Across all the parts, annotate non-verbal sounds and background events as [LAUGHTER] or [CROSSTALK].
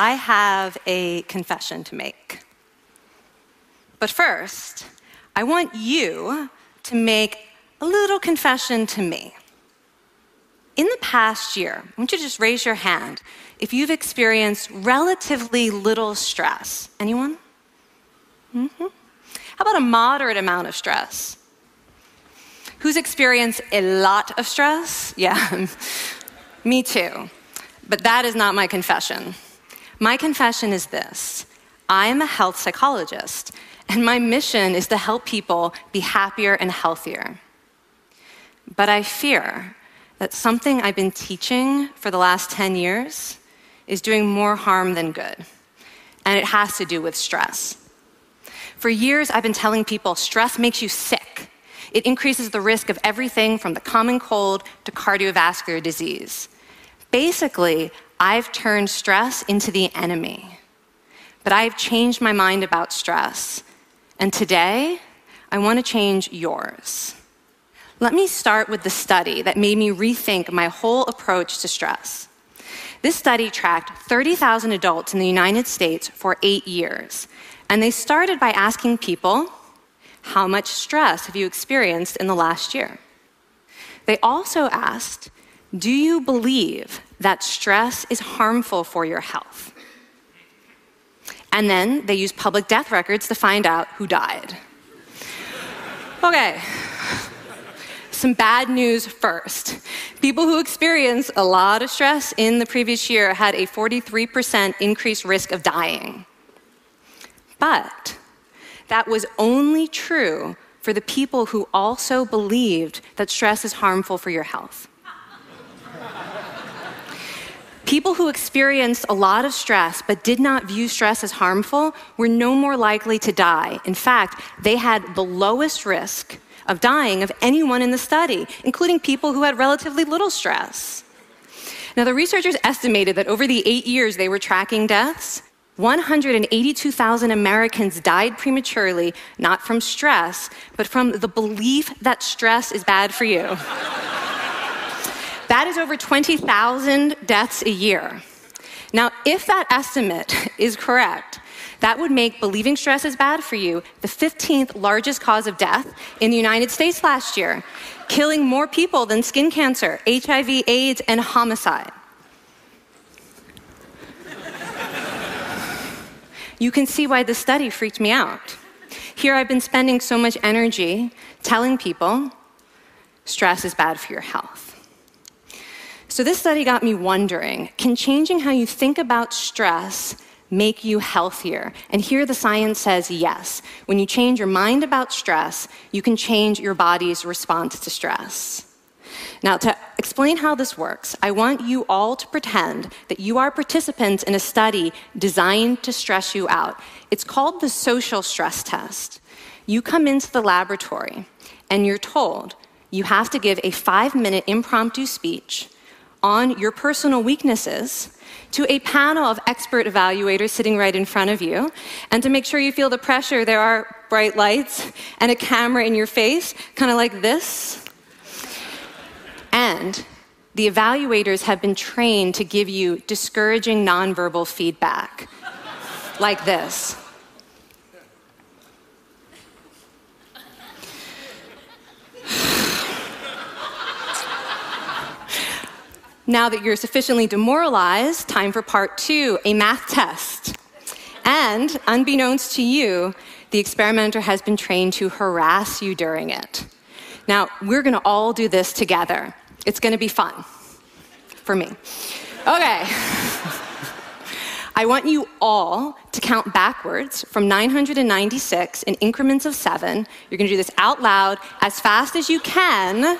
I have a confession to make. But first, I want you to make a little confession to me. In the past year, I want you to just raise your hand if you've experienced relatively little stress. Anyone? Mm-hmm. How about a moderate amount of stress? Who's experienced a lot of stress? [LAUGHS] Yeah, [LAUGHS] me too. But that is not my confession. My confession is this I am a health psychologist, and my mission is to help people be happier and healthier. But I fear that something I've been teaching for the last 10 years is doing more harm than good, and it has to do with stress. For years, I've been telling people stress makes you sick. It increases the risk of everything from the common cold to cardiovascular disease. Basically, I've turned stress into the enemy. But I've changed my mind about stress. And today, I want to change yours. Let me start with the study that made me rethink my whole approach to stress. This study tracked 30,000 adults in the United States for eight years and they started by asking people, How much stress have you experienced in the last year? They also asked, Do you believe that stress is harmful for your health? And then they use public death records to find out who died. Okay, some bad news first. People who experienced a lot of stress in the previous year had a 43% increased risk of dying. But that was only true for the people who also believed that stress is harmful for your health. People who experienced a lot of stress but did not view stress as harmful were no more likely to die. In fact, they had the lowest risk of dying of anyone in the study, including people who had relatively little stress. Now, the researchers estimated that over the eight years they were tracking deaths, 182,000 Americans died prematurely, not from stress, but from the belief that stress is bad for you. That is over 20,000 deaths a year. Now, if that estimate is correct, that would make believing stress is bad for you the 15th largest cause of death in the United States last year, killing more people than skin cancer, HIV, AIDS, and homicide. you can see why this study freaked me out. Here I've been spending so much energy telling people stress is bad for your health. So, this study got me wondering can changing how you think about stress make you healthier? And here the science says yes. When you change your mind about stress, you can change your body's response to stress. Now, to explain how this works, I want you all to pretend that you are participants in a study designed to stress you out. It's called the social stress test. You come into the laboratory and you're told you have to give a five minute impromptu speech on your personal weaknesses to a panel of expert evaluators sitting right in front of you. And to make sure you feel the pressure, there are bright lights and a camera in your face, kind of like this. And the evaluators have been trained to give you discouraging nonverbal feedback, like this. Now that you're sufficiently demoralized, time for part two a math test. And unbeknownst to you, the experimenter has been trained to harass you during it. Now, we're gonna all do this together. It's to be fun for me. Okay. [LAUGHS] I want you all to count backwards from 996 in increments of seven. You're to do this out loud as fast as you can,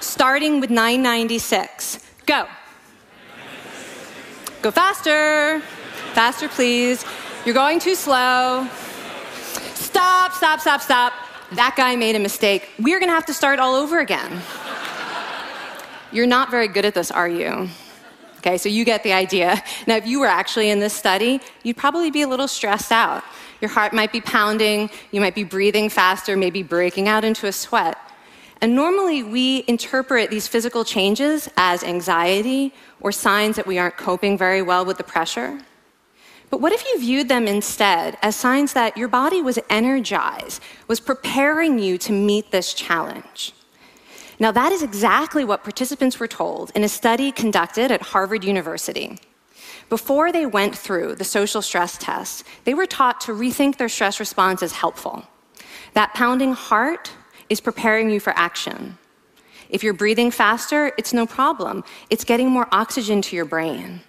starting with 996. Go. Go faster. Faster, please. You're going too slow. Stop, stop, stop, stop. That guy made a mistake. We're going to have to start all over again. You're not very good at this, are you? Okay, so you get the idea. Now, if you were actually in this study, you'd probably be a little stressed out. Your heart might be pounding, you might be breathing faster, maybe breaking out into a sweat. And normally we interpret these physical changes as anxiety or signs that we aren't coping very well with the pressure. But what if you viewed them instead as signs that your body was energized, was preparing you to meet this challenge? Now, that is exactly what participants were told in a study conducted at Harvard University. Before they went through the social stress test, they were taught to rethink their stress response as helpful. That pounding heart is preparing you for action. If you're breathing faster, it's no problem. It's getting more oxygen to your brain.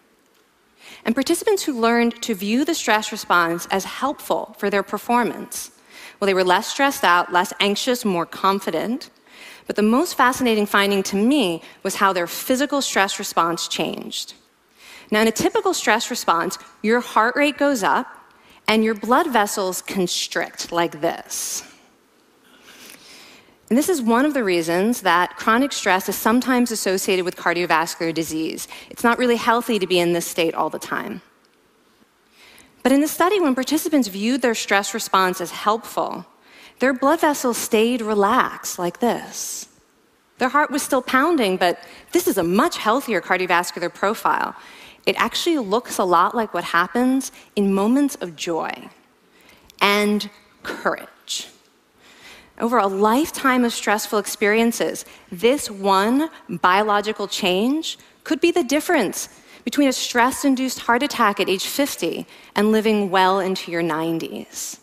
And participants who learned to view the stress response as helpful for their performance, well, they were less stressed out, less anxious, more confident. But the most fascinating finding to me was how their physical stress response changed. Now, in a typical stress response, your heart rate goes up and your blood vessels constrict like this. And this is one of the reasons that chronic stress is sometimes associated with cardiovascular disease. It's not really healthy to be in this state all the time. But in the study, when participants viewed their stress response as helpful, their blood vessels stayed relaxed like this. Their heart was still pounding, but this is a much healthier cardiovascular profile. It actually looks a lot like what happens in moments of joy and courage. Over a lifetime of stressful experiences, this one biological change could be the difference between a stress induced heart attack at age 50 and living well into your 90s.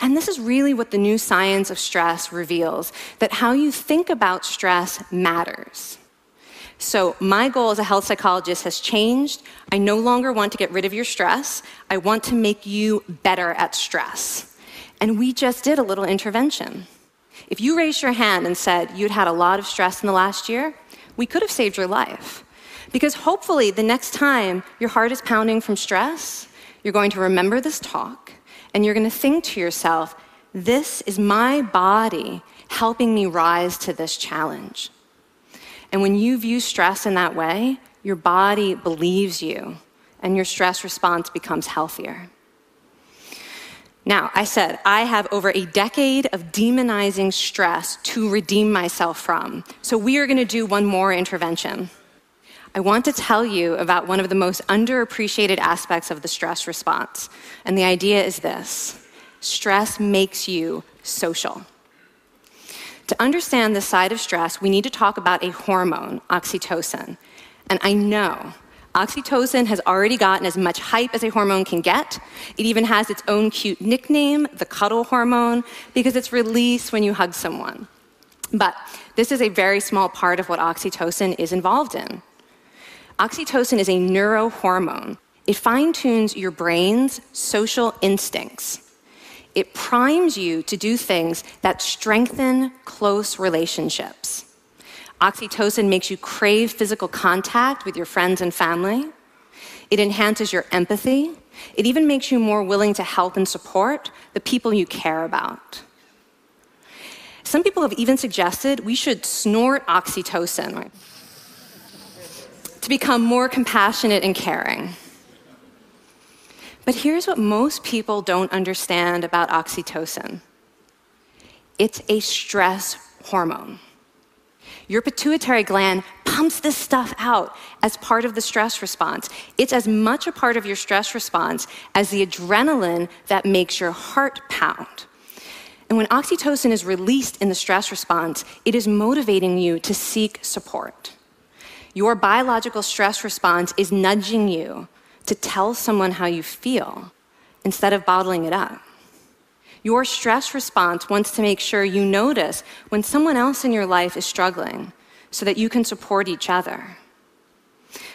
And this is really what the new science of stress reveals that how you think about stress matters. So, my goal as a health psychologist has changed. I no longer want to get rid of your stress, I want to make you better at stress. And we just did a little intervention. If you raised your hand and said you'd had a lot of stress in the last year, we could have saved your life. Because hopefully, the next time your heart is pounding from stress, you're going to remember this talk and you're going to think to yourself, this is my body helping me rise to this challenge. And when you view stress in that way, your body believes you and your stress response becomes healthier. Now, I said, I have over a decade of demonizing stress to redeem myself from. So we are going to do one more intervention. I want to tell you about one of the most underappreciated aspects of the stress response. And the idea is this stress makes you social. To understand this side of stress, we need to talk about a hormone, oxytocin. And I know Oxytocin has already gotten as much hype as a hormone can get. It even has its own cute nickname, the cuddle hormone, because it's released when you hug someone. But this is a very small part of what oxytocin is involved in. Oxytocin is a neurohormone. It fine tunes your brain's social instincts. It primes you to do things that strengthen close relationships. Oxytocin makes you crave physical contact with your friends and family. It enhances your empathy. It even makes you more willing to help and support the people you care about. Some people have even suggested we should snort oxytocin to become more compassionate and caring. But here's what most people don't understand about oxytocin it's a stress hormone. Your pituitary gland pumps this stuff out as part of the stress response. It's as much a part of your stress response as the adrenaline that makes your heart pound. And when oxytocin is released in the stress response, it is motivating you to seek support. Your biological stress response is nudging you to tell someone how you feel instead of bottling it up. Your stress response wants to make sure you notice when someone else in your life is struggling so that you can support each other.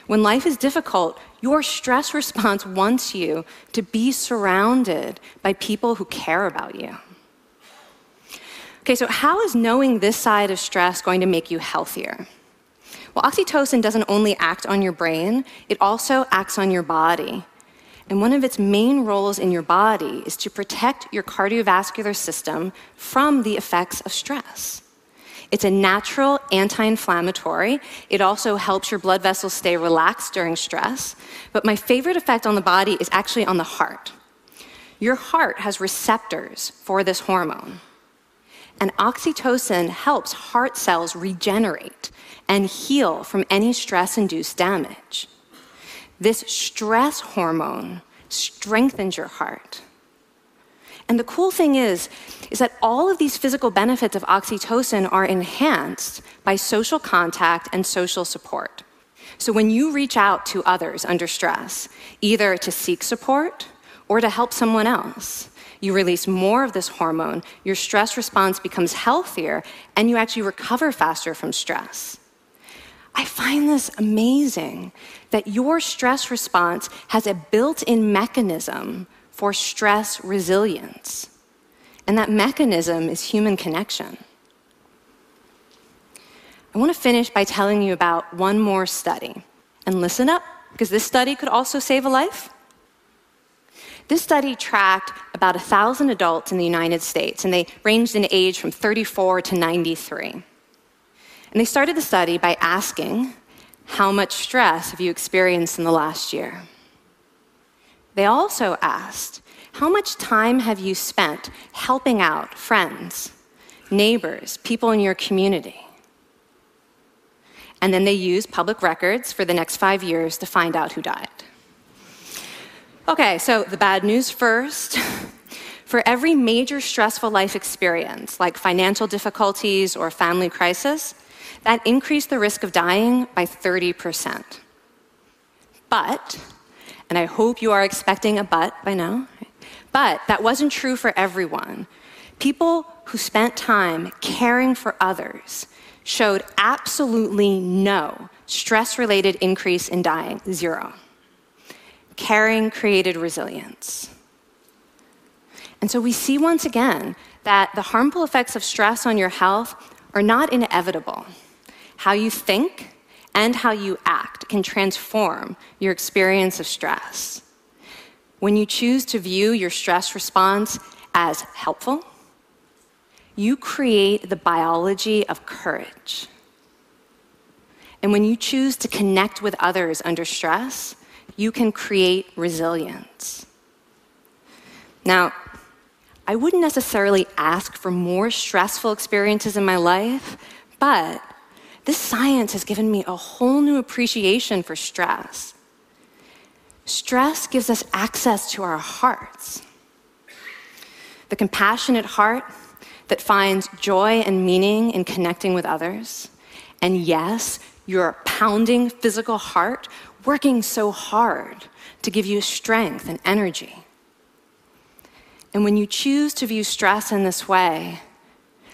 When life is difficult, your stress response wants you to be surrounded by people who care about you. Okay, so how is knowing this side of stress going to make you healthier? Well, oxytocin doesn't only act on your brain, it also acts on your body. And one of its main roles in your body is to protect your cardiovascular system from the effects of stress. It's a natural anti inflammatory. It also helps your blood vessels stay relaxed during stress. But my favorite effect on the body is actually on the heart. Your heart has receptors for this hormone. And oxytocin helps heart cells regenerate and heal from any stress induced damage. This stress hormone strengthens your heart. And the cool thing is, is that all of these physical benefits of oxytocin are enhanced by social contact and social support. So when you reach out to others under stress, either to seek support or to help someone else, you release more of this hormone, your stress response becomes healthier, and you actually recover faster from stress. I find this amazing that your stress response has a built in mechanism for stress resilience. And that mechanism is human connection. I want to finish by telling you about one more study. And listen up, because this study could also save a life. This study tracked about 1,000 adults in the United States, and they ranged in age from 34 to 93. And they started the study by asking, How much stress have you experienced in the last year? They also asked, How much time have you spent helping out friends, neighbors, people in your community? And then they used public records for the next five years to find out who died. Okay, so the bad news first. [LAUGHS] For every major stressful life experience, like financial difficulties or family crisis, that increased the risk of dying by 30%. But and I hope you are expecting a but by now. But that wasn't true for everyone. People who spent time caring for others showed absolutely no stress related increase in dying, zero. Caring created resilience. And so we see once again that the harmful effects of stress on your health are not inevitable. How you think and how you act can transform your experience of stress. When you choose to view your stress response as helpful, you create the biology of courage. And when you choose to connect with others under stress, you can create resilience. Now, I wouldn't necessarily ask for more stressful experiences in my life, but this science has given me a whole new appreciation for stress. Stress gives us access to our hearts. The compassionate heart that finds joy and meaning in connecting with others. And yes, your pounding physical heart working so hard to give you strength and energy. And when you choose to view stress in this way,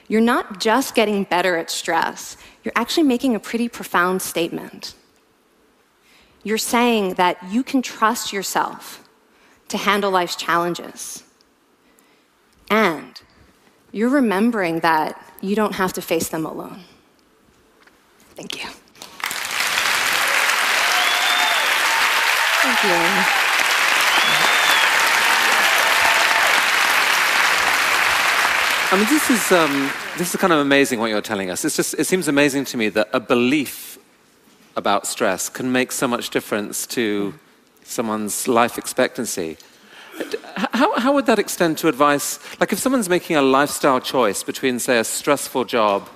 you're not just getting better at stress, you're actually making a pretty profound statement. You're saying that you can trust yourself to handle life's challenges. And you're remembering that you don't have to face them alone. Thank you. Thank you. I mean, this is, um, this is kind of amazing what you're telling us. It's just, it seems amazing to me that a belief about stress can make so much difference to someone's life expectancy. How, how would that extend to advice? Like, if someone's making a lifestyle choice between, say, a stressful job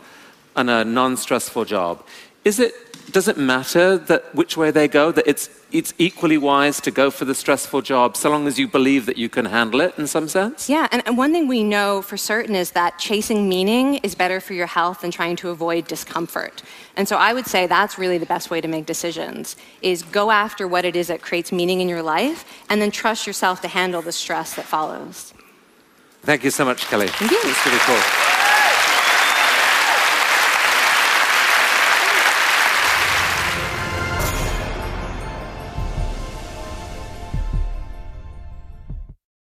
and a non stressful job, is it, does it matter that which way they go? That it's it's equally wise to go for the stressful job so long as you believe that you can handle it in some sense? Yeah, and, and one thing we know for certain is that chasing meaning is better for your health than trying to avoid discomfort. And so I would say that's really the best way to make decisions is go after what it is that creates meaning in your life and then trust yourself to handle the stress that follows. Thank you so much, Kelly. Thank you. It's really cool.